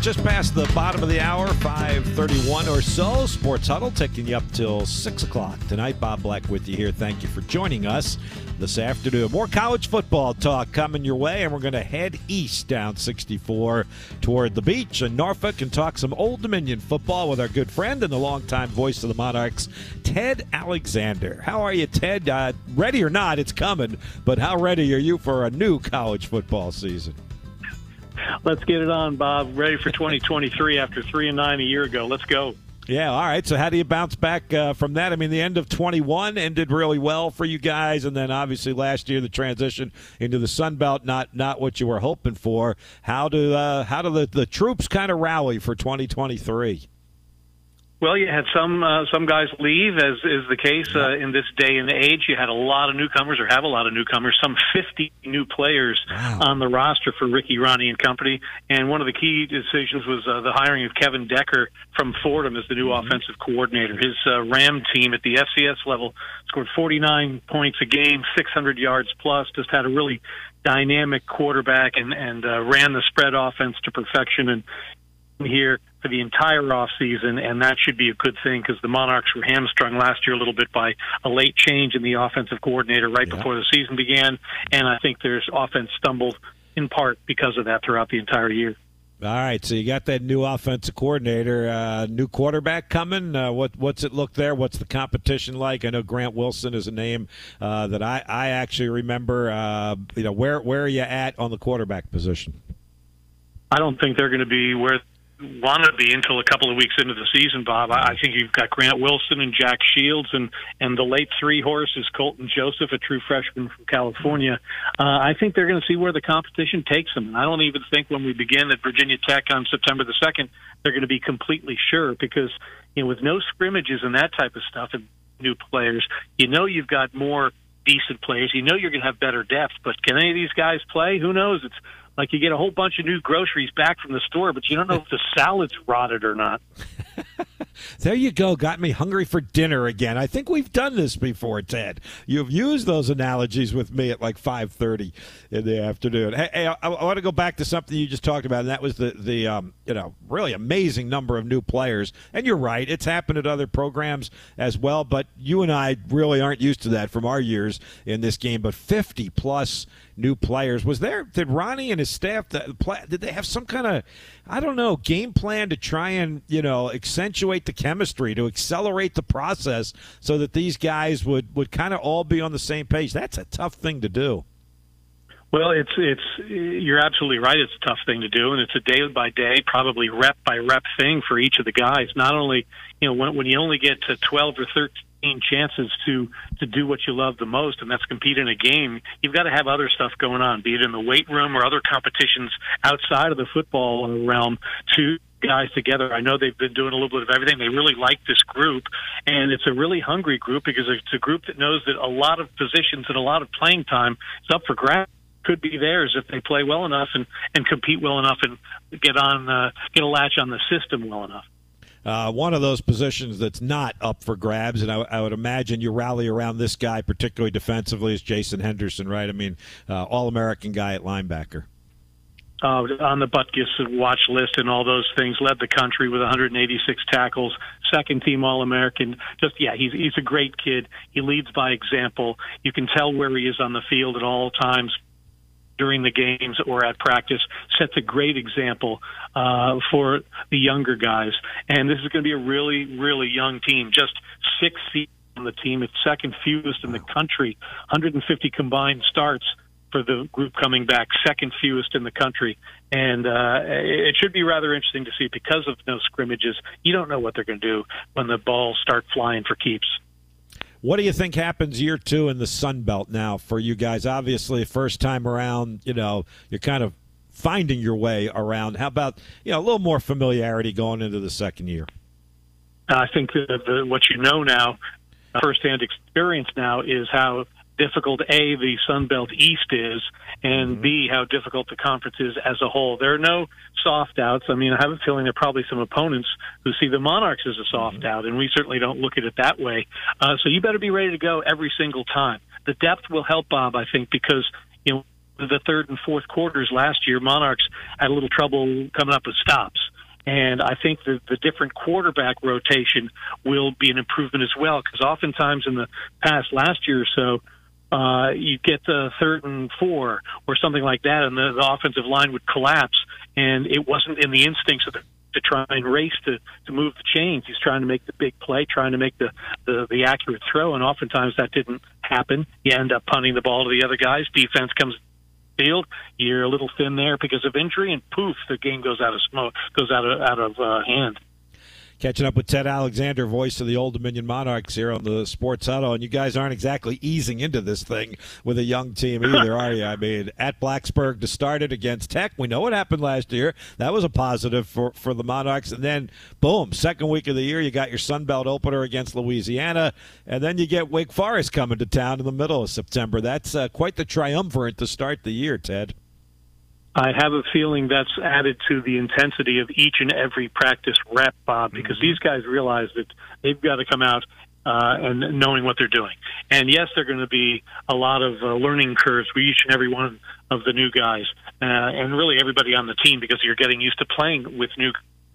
right, just past the bottom of the hour, 531 or so. Sports Huddle taking you up till 6 o'clock tonight. Bob Black with you here. Thank you for joining us this afternoon. More college football talk coming your way, and we're going to head east down 64 toward the beach in Norfolk and talk some Old Dominion football with our good friend and the longtime voice of the Monarchs, Ted Alexander. How are you, Ted? Uh, ready or not, it's coming, but how ready are you for a new college football season? Let's get it on, Bob. Ready for 2023 after three and nine a year ago. Let's go. Yeah, all right. So, how do you bounce back uh, from that? I mean, the end of 21 ended really well for you guys, and then obviously last year the transition into the Sun Belt not not what you were hoping for. How do uh, how do the, the troops kind of rally for 2023? Well, you had some uh, some guys leave, as is the case uh, in this day and age. You had a lot of newcomers, or have a lot of newcomers. Some 50 new players wow. on the roster for Ricky Rahne and company. And one of the key decisions was uh, the hiring of Kevin Decker from Fordham as the new mm-hmm. offensive coordinator. His uh, Ram team at the FCS level scored 49 points a game, 600 yards plus. Just had a really dynamic quarterback and and uh, ran the spread offense to perfection. And here for the entire off season, and that should be a good thing because the Monarchs were hamstrung last year a little bit by a late change in the offensive coordinator right yeah. before the season began, and I think there's offense stumbled in part because of that throughout the entire year. All right, so you got that new offensive coordinator, uh, new quarterback coming. Uh, what what's it look there? What's the competition like? I know Grant Wilson is a name uh, that I, I actually remember. Uh, you know, where where are you at on the quarterback position? I don't think they're going to be where want to be until a couple of weeks into the season, Bob. I think you've got Grant Wilson and Jack Shields, and and the late three horse is Colton Joseph, a true freshman from California. Uh, I think they're going to see where the competition takes them. And I don't even think when we begin at Virginia Tech on September the second, they're going to be completely sure because you know with no scrimmages and that type of stuff and new players, you know you've got more decent players. You know you're going to have better depth, but can any of these guys play? Who knows? It's like you get a whole bunch of new groceries back from the store, but you don't know if the salad's rotted or not. there you go. Got me hungry for dinner again. I think we've done this before, Ted. You've used those analogies with me at like five thirty in the afternoon. Hey, hey I, I, want to go back to something you just talked about, and that was the the um, you know really amazing number of new players. And you're right, it's happened at other programs as well. But you and I really aren't used to that from our years in this game. But fifty plus new players. Was there did Rahne and his staff did they have some kind of I don't know game plan to try and you know accentuate the chemistry to accelerate the process so that these guys would would kind of all be on the same page? That's a tough thing to do. Well, it's it's you're absolutely right. It's a tough thing to do, and it's a day by day, probably rep by rep thing for each of the guys. Not only you know when when you only get to twelve or thirteen chances to to do what you love the most, and that's compete in a game. You've got to have other stuff going on, be it in the weight room or other competitions outside of the football realm to guys together. I know they've been doing a little bit of everything. They really like this group, and it's a really hungry group because it's a group that knows that a lot of positions and a lot of playing time is up for grabs. Could be theirs if they play well enough and and compete well enough and get on uh, get a latch on the system well enough. Uh, one of those positions that's not up for grabs, and I, I, would imagine you rally around this guy, particularly defensively, is Jason Henderson, right? I mean, uh, All American guy at linebacker. Uh, on the Butkus watch list and all those things, led the country with 186 tackles, second team All American. Just yeah, he's he's a great kid. He leads by example. You can tell where he is on the field at all times during the games or at practice sets a great example uh, for the younger guys. And this is going to be a really, really young team. Just six feet on the team. It's second fewest in the country. 150 combined starts for the group coming back, second fewest in the country. And uh, it should be rather interesting to see because of no scrimmages. You don't know what they're going to do when the balls start flying for keeps. What do you think happens year two in the Sun Belt now for you guys? Obviously, first time around, you know, you're kind of finding your way around. How about you know a little more familiarity going into the second year? I think that the, what you know now, firsthand experience now, is how difficult a the Sun Belt East is, and mm-hmm. b how difficult the conference is as a whole. There are no soft outs. I mean, I have a feeling there are probably some opponents who see the Monarchs as a soft mm-hmm. out, and we certainly don't look at it that way. Uh, so you better be ready to go every single time. The depth will help Bob, I think, because you know the third and fourth quarters last year, Monarchs had a little trouble coming up with stops. And I think that the different quarterback rotation will be an improvement as well, because oftentimes in the past last year or so, uh, you get the third and four or something like that, and the, the offensive line would collapse, and it wasn't in the instincts of the to try and race to to move the chains. He's trying to make the big play, trying to make the the, the accurate throw, and oftentimes that didn't happen. You end up punting the ball to the other guys. Defense comes field. You're a little thin there because of injury, and poof, the game goes out of smoke, goes out of out of uh, hand. Catching up with Ted Alexander, voice of the Old Dominion Monarchs here on the Sports Huddle. And you guys aren't exactly easing into this thing with a young team either, are you? I mean, at Blacksburg to start it against Tech. We know what happened last year. That was a positive for, for the Monarchs. And then, boom, second week of the year, you got your Sun Belt opener against Louisiana. And then you get Wake Forest coming to town in the middle of September. That's uh, quite the triumvirate to start the year, Ted. I have a feeling that's added to the intensity of each and every practice rep, Bob, because mm-hmm. these guys realize that they've got to come out uh, and knowing what they're doing. And yes, there are going to be a lot of uh, learning curves for each and every one of the new guys, uh, and really everybody on the team because you're getting used to playing with new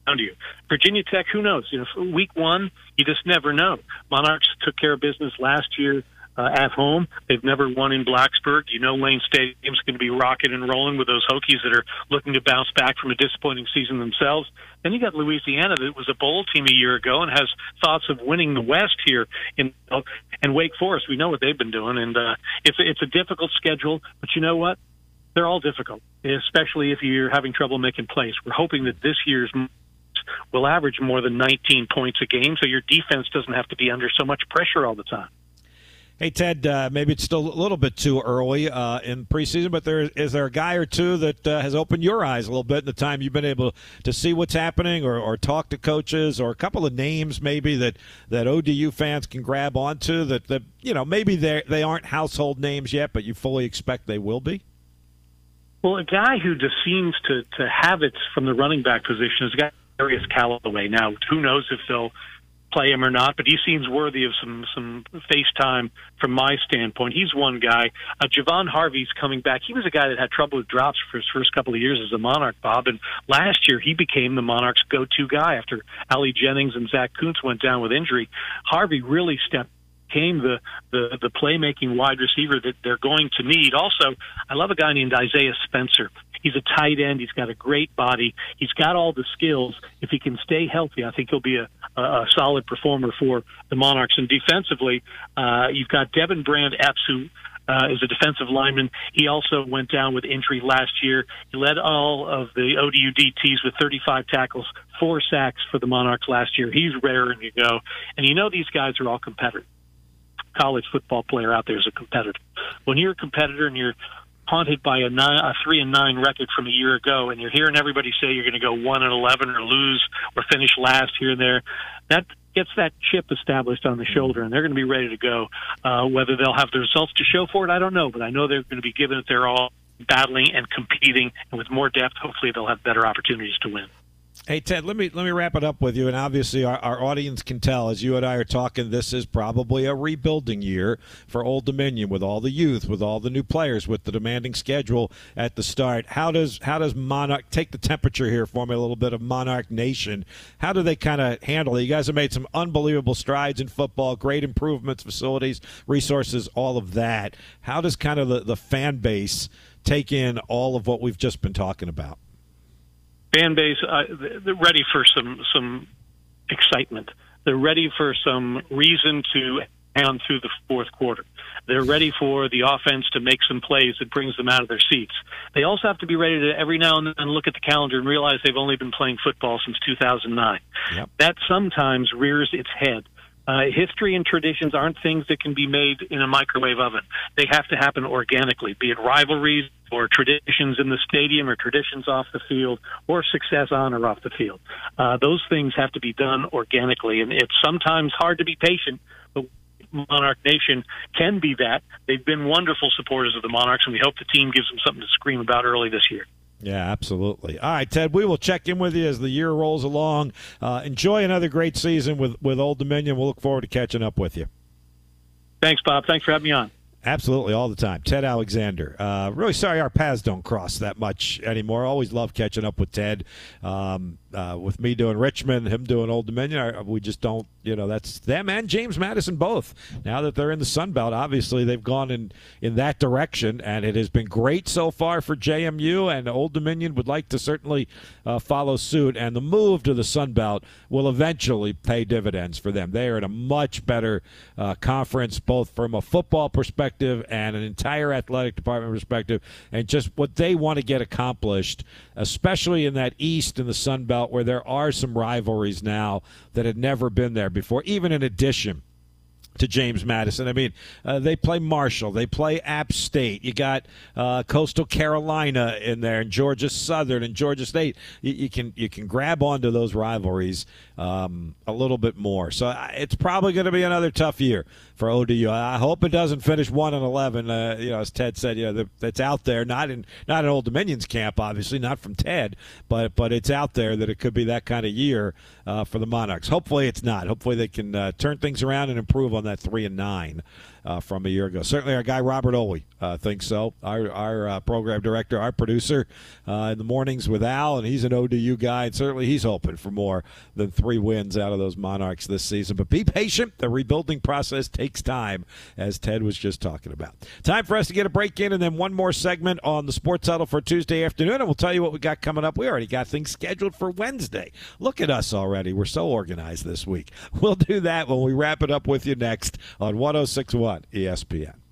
around you. Virginia Tech, who knows? You know, week one, you just never know. Monarchs took care of business last year uh, at home. They've never won in Blacksburg. You know Lane Stadium's going to be rocking and rolling with those Hokies that are looking to bounce back from a disappointing season themselves. Then you got Louisiana that was a bowl team a year ago and has thoughts of winning the West here in and Wake Forest. We know what they've been doing, and uh, it's it's a difficult schedule. But you know what? They're all difficult, especially if you're having trouble making plays. We're hoping that this year's will average more than 19 points a game, so your defense doesn't have to be under so much pressure all the time. Hey Ted, uh, maybe it's still a little bit too early uh, in preseason, but there is there a guy or two that uh, has opened your eyes a little bit in the time you've been able to see what's happening, or, or talk to coaches, or a couple of names maybe that, that ODU fans can grab onto that, that you know maybe they they aren't household names yet, but you fully expect they will be. Well, a guy who just seems to to have it from the running back position is a guy Darius Calloway. Now, who knows if they'll play him or not, but he seems worthy of some some face time from my standpoint. He's one guy. Uh, Javon Harvey's coming back. He was a guy that had trouble with drops for his first couple of years as a Monarch, Bob, and last year he became the Monarchs' go-to guy after Ali Jennings and Zach Kuntz went down with injury. Harvey really stepped became the, the the playmaking wide receiver that they're going to need. Also, I love a guy named Isaiah Spencer. He's a tight end. He's got a great body. He's got all the skills. If he can stay healthy, I think he'll be a, a, a solid performer for the Monarchs. And defensively, uh, you've got Devin Brand Epps, who uh, is a defensive lineman. He also went down with injury last year. He led all of the ODU DTs with 35 tackles, four sacks for the Monarchs last year. He's raring to go. And you know these guys are all competitors college football player out there is a competitor. When you're a competitor and you're haunted by a, nine, a three and nine record from a year ago, and you're hearing everybody say you're going to go one and eleven or lose or finish last here and there, that gets that chip established on the shoulder, and they're going to be ready to go. Uh, whether they'll have the results to show for it, I don't know, but I know they're going to be giving it their all, battling and competing, and with more depth, hopefully they'll have better opportunities to win. Hey Ted, let me let me wrap it up with you, and obviously our, our audience can tell as you and I are talking. This is probably a rebuilding year for Old Dominion with all the youth, with all the new players, with the demanding schedule at the start. How does how does Monarch take the temperature here for me a little bit of Monarch Nation? How do they kind of handle it? You guys have made some unbelievable strides in football, great improvements, facilities, resources, all of that. How does kind of the, the fan base take in all of what we've just been talking about? Fan base uh, they're ready for some some excitement. They're ready for some reason to pound through the fourth quarter. They're ready for the offense to make some plays that brings them out of their seats. They also have to be ready to every now and then look at the calendar and realize they've only been playing football since 2009. Yep. That sometimes rears its head uh, history and traditions aren't things that can be made in a microwave oven. They have to happen organically, be it rivalries or traditions in the stadium or traditions off the field or success on or off the field. Uh, those things have to be done organically, and it's sometimes hard to be patient, but Monarch Nation can be that. They've been wonderful supporters of the Monarchs, and we hope the team gives them something to scream about early this year. Yeah, absolutely. All right, Ted, we will check in with you as the year rolls along. Uh, enjoy another great season with, with Old Dominion. We'll look forward to catching up with you. Thanks, Bob. Thanks for having me on. Absolutely, all the time. Ted Alexander. Uh, really sorry our paths don't cross that much anymore. Always love catching up with Ted. Um, uh, with me doing Richmond, him doing Old Dominion, we just don't. You know, that's them and James Madison both. Now that they're in the Sun Belt, obviously they've gone in in that direction, and it has been great so far for JMU. And Old Dominion would like to certainly uh, follow suit. And the move to the Sun Belt will eventually pay dividends for them. They are in a much better uh, conference, both from a football perspective and an entire athletic department perspective, and just what they want to get accomplished, especially in that East and the Sun Belt where there are some rivalries now that had never been there before, even in addition to James Madison. I mean, uh, they play Marshall, they play App State. You got uh, Coastal Carolina in there, and Georgia Southern and Georgia State. You, you can you can grab onto those rivalries um, a little bit more. So uh, it's probably going to be another tough year for ODU. I hope it doesn't finish one and eleven. Uh, you know, as Ted said, you know, that's out there, not in not in Old Dominion's camp, obviously, not from Ted, but but it's out there that it could be that kind of year uh, for the Monarchs. Hopefully, it's not. Hopefully, they can uh, turn things around and improve on that three and nine uh, from a year ago. Certainly, our guy Robert Oley uh, thinks so. Our, our uh, program director, our producer uh, in the mornings with Al, and he's an ODU guy, and certainly he's hoping for more than three wins out of those Monarchs this season. But be patient. The rebuilding process takes time, as Ted was just talking about. Time for us to get a break in, and then one more segment on the Sports Huddle for Tuesday afternoon, and we'll tell you what we got coming up. We already got things scheduled for Wednesday. Look at us already. We're so organized this week. We'll do that when we wrap it up with you next on 1061 ESPN.